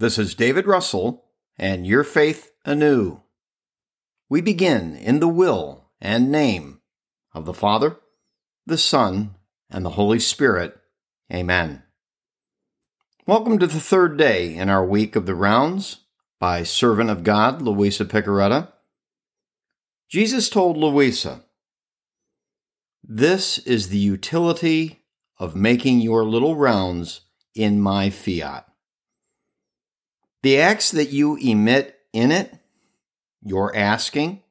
This is David Russell and Your Faith Anew. We begin in the will and name of the Father, the Son, and the Holy Spirit. Amen. Welcome to the third day in our week of the rounds by servant of God, Luisa Piccarreta. Jesus told Louisa, This is the utility of making your little rounds in my fiat. The acts that you emit in it, your asking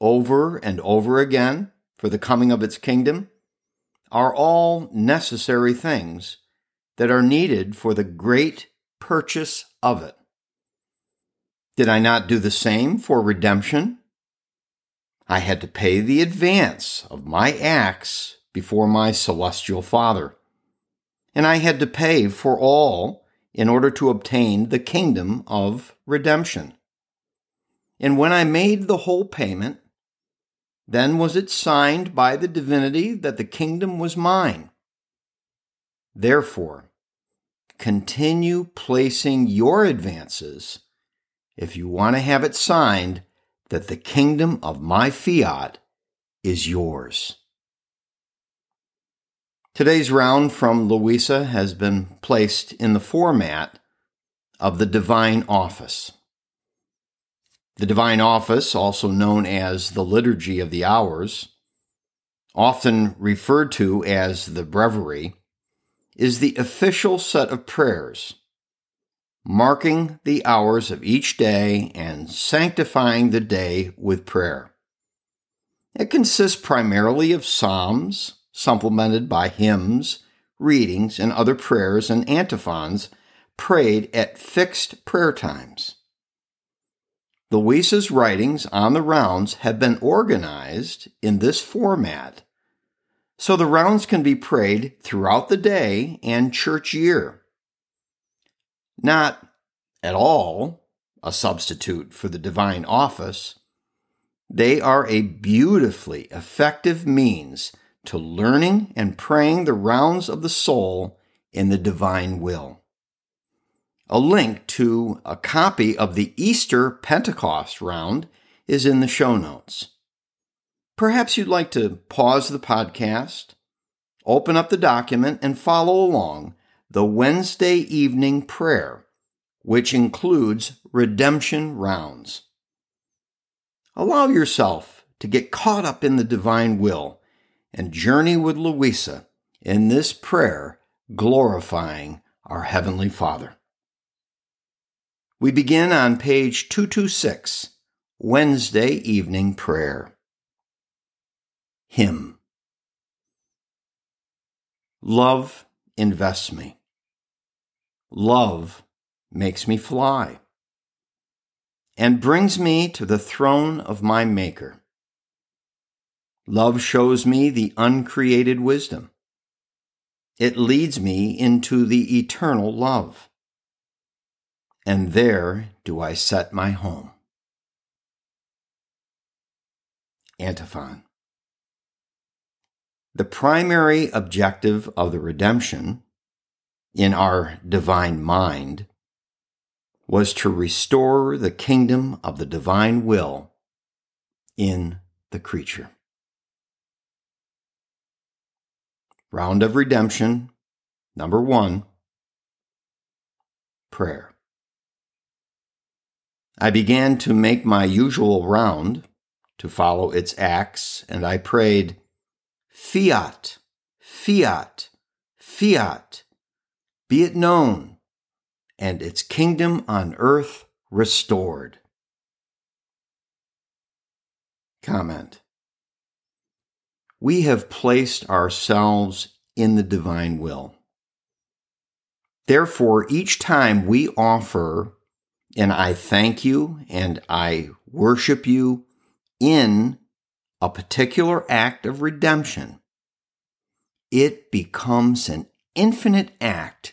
over and over again for the coming of its kingdom, are all necessary things that are needed for the great purchase of it. Did I not do the same for redemption? I had to pay the advance of my acts before my celestial Father, and I had to pay for all in order to obtain the kingdom of redemption. And when I made the whole payment, then was it signed by the divinity that the kingdom was mine. Therefore, continue placing your advances if you want to have it signed that the kingdom of my fiat is yours. Today's round from Luisa has been placed in the format of the divine office. The divine office, also known as the liturgy of the hours, often referred to as the breviary, is the official set of prayers marking the hours of each day and sanctifying the day with prayer. It consists primarily of psalms, supplemented by hymns, readings, and other prayers and antiphons prayed at fixed prayer times. Luisa's writings on the rounds have been organized in this format, so the rounds can be prayed throughout the day and church year not at all a substitute for the divine office. They are a beautifully effective means to learning and praying the rounds of the soul in the divine will. A link to a copy of the Easter Pentecost round is in the show notes. Perhaps you'd like to pause the podcast, open up the document, and follow along the Wednesday evening prayer, which includes redemption rounds. Allow yourself to get caught up in the divine will and journey with Luisa in this prayer glorifying our Heavenly Father. We begin on page 226, Wednesday evening prayer. Hymn. Love invests me. Love makes me fly and brings me to the throne of my Maker. Love shows me the uncreated wisdom. It leads me into the eternal love. And there do I set my home. Antiphon. The primary objective of the redemption in our divine mind was to restore the kingdom of the divine will in the creature. Round of redemption, number one prayer. I began to make my usual round to follow its acts, and I prayed, Fiat, Fiat, Fiat, be it known, and its kingdom on earth restored. Comment We have placed ourselves in the divine will. Therefore, each time we offer, and I thank you and I worship you in a particular act of redemption, it becomes an infinite act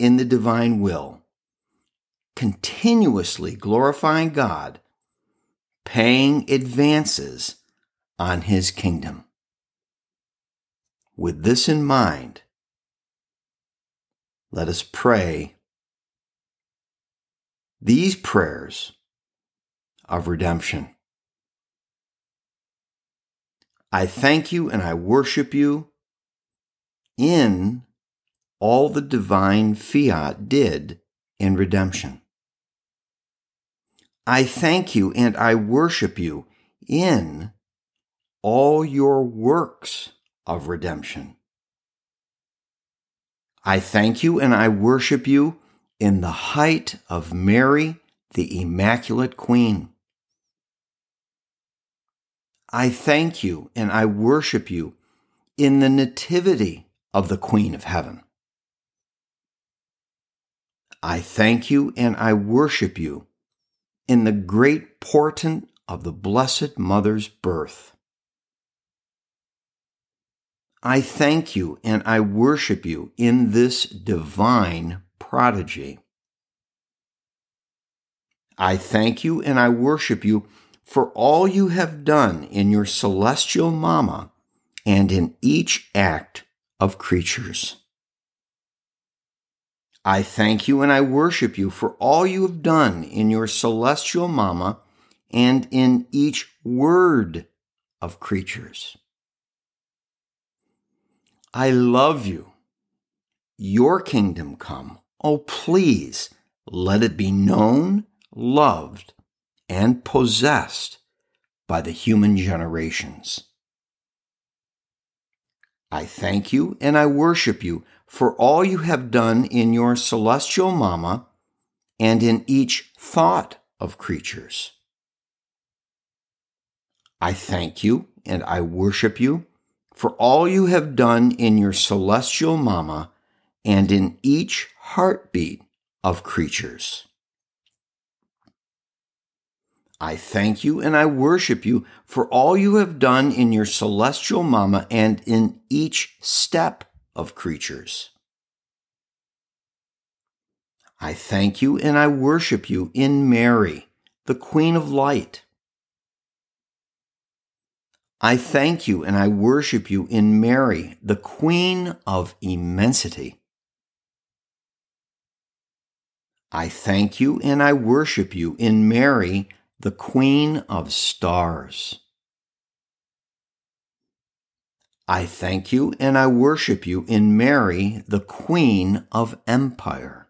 in the divine will, continuously glorifying God, paying advances on his kingdom. With this in mind, let us pray these prayers of redemption. I thank you and I worship you in all the divine fiat did in redemption. I thank you and I worship you in all your works of redemption. I thank you and I worship you in the height of Mary, the Immaculate Queen. I thank you and I worship you in the nativity of the Queen of Heaven. I thank you and I worship you in the great portent of the Blessed Mother's birth. I thank you and I worship you in this divine prodigy. I thank you and I worship you for all you have done in your celestial Mama and in each act of creatures. I thank you and I worship you for all you have done in your celestial Mama and in each word of creatures. I love you. Your kingdom come. Oh, please let it be known, loved, and possessed by the human generations. I thank you and I worship you for all you have done in your celestial Mama and in each thought of creatures. I thank you and I worship you for all you have done in your celestial Mama and in each heartbeat of creatures. I thank you and I worship you for all you have done in your celestial mama and in each step of creatures. I thank you and I worship you in Mary, the Queen of Light. I thank you and I worship you in Mary, the Queen of Immensity. I thank you and I worship you in Mary, the Queen of Stars. I thank you and I worship you in Mary, the Queen of Empire.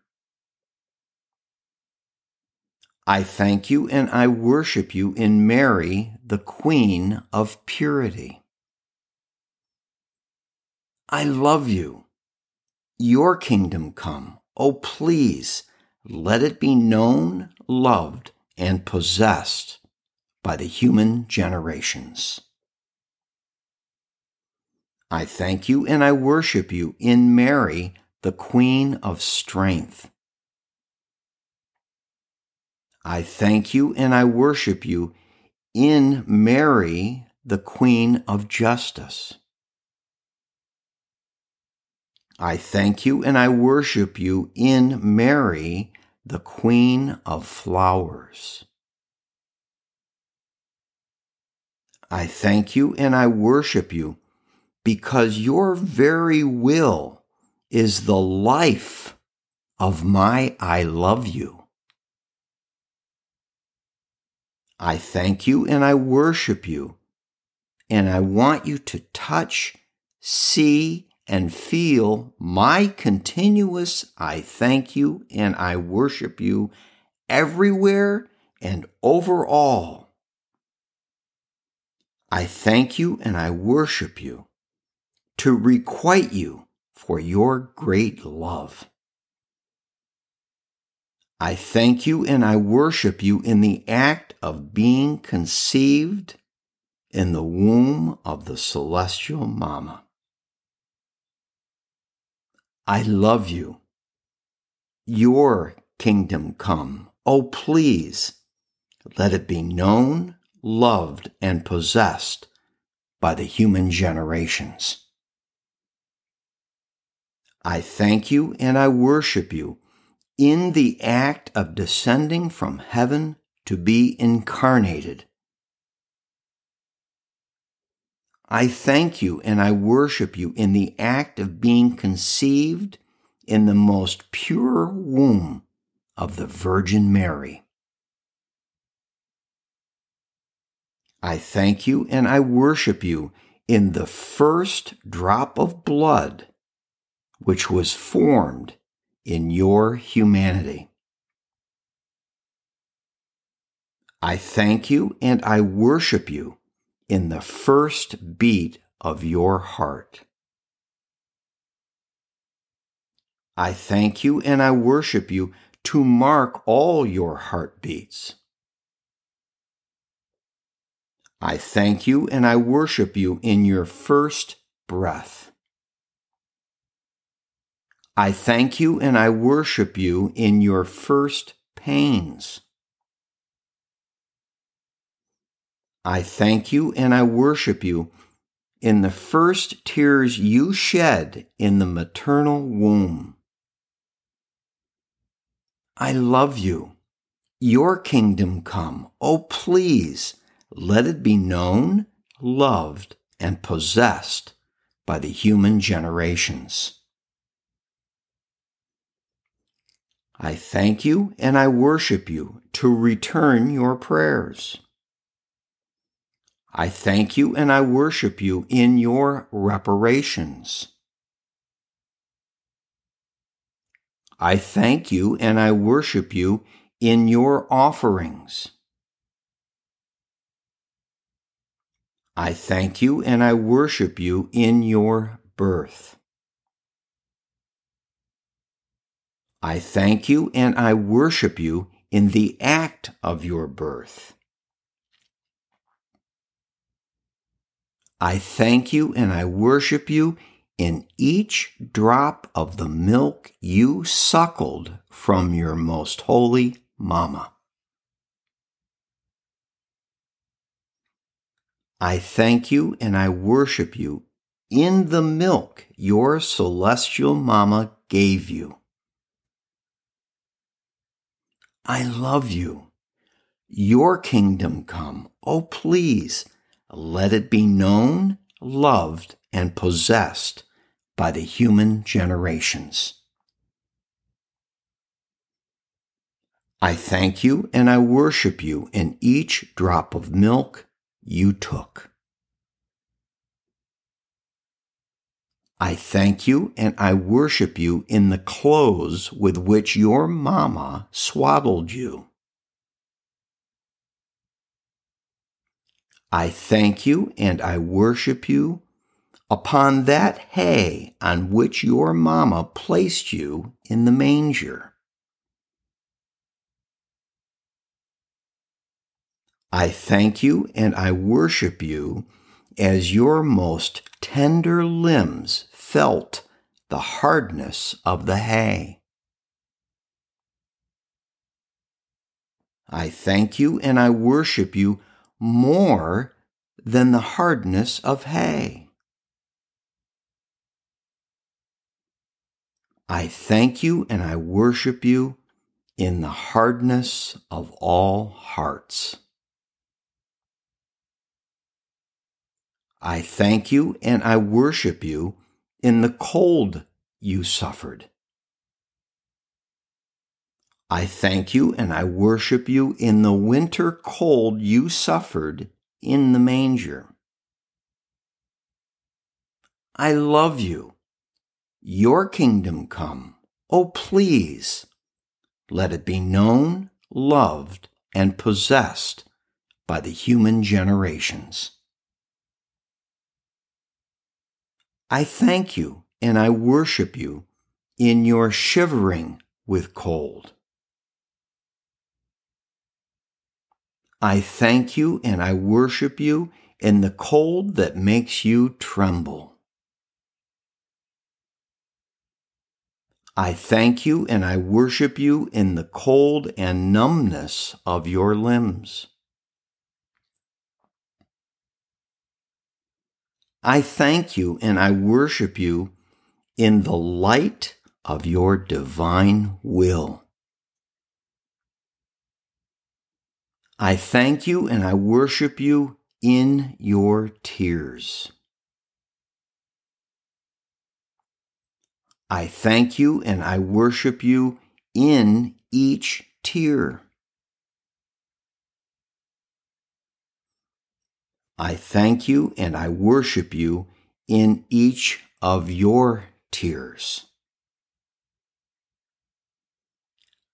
I thank you and I worship you in Mary, the Queen of Purity. I love you. Your kingdom come. Oh, please let it be known, loved, and possessed by the human generations. I thank you and I worship you in Mary, the Queen of Strength. I thank you and I worship you in Mary, the Queen of Justice. I thank you and I worship you in Mary, the Queen of Flowers. I thank you and I worship you because your very will is the life of my I love you. I thank you and I worship you, and I want you to touch, see, and feel my continuous I thank you and I worship you everywhere and over all. I thank you and I worship you to requite you for your great love. I thank you and I worship you in the act of being conceived in the womb of the celestial Mama. I love you. Your kingdom come. Oh, please, let it be known, loved, and possessed by the human generations. I thank you and I worship you in the act of descending from heaven to be incarnated. I thank you and I worship you in the act of being conceived in the most pure womb of the Virgin Mary. I thank you and I worship you in the first drop of blood which was formed in your humanity. I thank you and I worship you in the first beat of your heart. I thank you and I worship you to mark all your heartbeats. I thank you and I worship you in your first breath. I thank you and I worship you in your first pains. I thank you and I worship you in the first tears you shed in the maternal womb. I love you. Your kingdom come. Oh, please, let it be known, loved, and possessed by the human generations. I thank you and I worship you to return your prayers. I thank you and I worship you in your reparations. I thank you and I worship you in your offerings. I thank you and I worship you in your birth. I thank you and I worship you in the act of your birth. I thank you and I worship you in each drop of the milk you suckled from your most holy Mama. I thank you and I worship you in the milk your celestial Mama gave you. I love you. Your kingdom come. Oh, please, let it be known, loved, and possessed by the human generations. I thank you and I worship you in each drop of milk you took. I thank you and I worship you in the clothes with which your mama swaddled you. I thank you and I worship you upon that hay on which your mama placed you in the manger. I thank you and I worship you as your most tender limbs felt the hardness of the hay. I thank you and I worship you more than the hardness of hay. I thank you and I worship you in the hardness of all hearts. I thank you and I worship you in the cold you suffered. I thank you and I worship you in the winter cold you suffered in the manger. I love you. your kingdom come. Oh, please, let it be known, loved, and possessed by the human generations. I thank you and I worship you in your shivering with cold. I thank you and I worship you in the cold that makes you tremble. I thank you and I worship you in the cold and numbness of your limbs. I thank you and I worship you in the light of your divine will. I thank you and I worship you in your tears. I thank you and I worship you in each tear. I thank you and I worship you in each of your tears.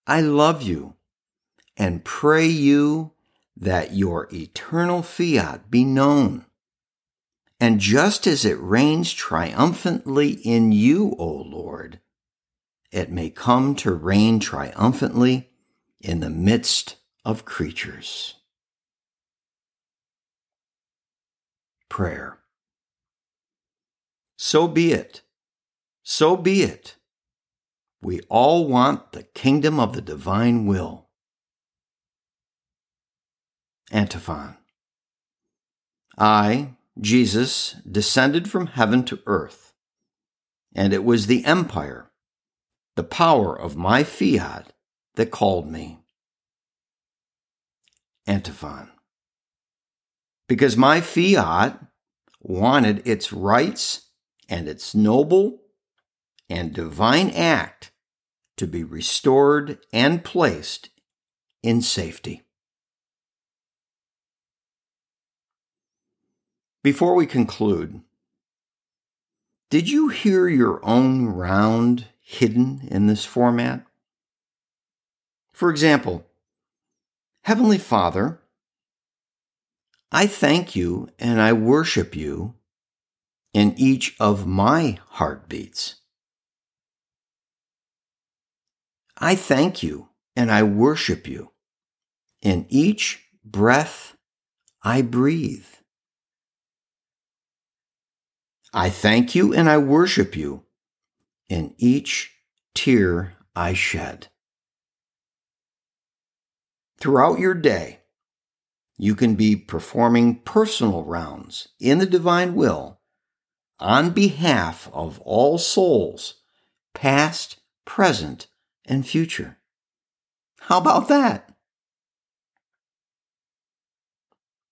I love you and pray you that your eternal fiat be known. And just as it reigns triumphantly in you, O Lord, it may come to reign triumphantly in the midst of creatures. Prayer. So be it. So be it. We all want the kingdom of the divine will. Antiphon. I, Jesus, descended from heaven to earth, and it was the empire, the power of my fiat that called me. Antiphon. Because my fiat wanted its rights and its noble and divine act to be restored and placed in safety. Before we conclude, did you hear your own round hidden in this format? For example, Heavenly Father, I thank you and I worship you in each of my heartbeats. I thank you and I worship you in each breath I breathe. I thank you and I worship you in each tear I shed. Throughout your day, you can be performing personal rounds in the divine will on behalf of all souls, past, present, and future. How about that?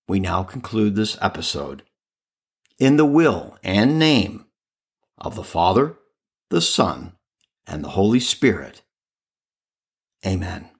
We now conclude this episode in the will and name of the Father, the Son, and the Holy Spirit. Amen.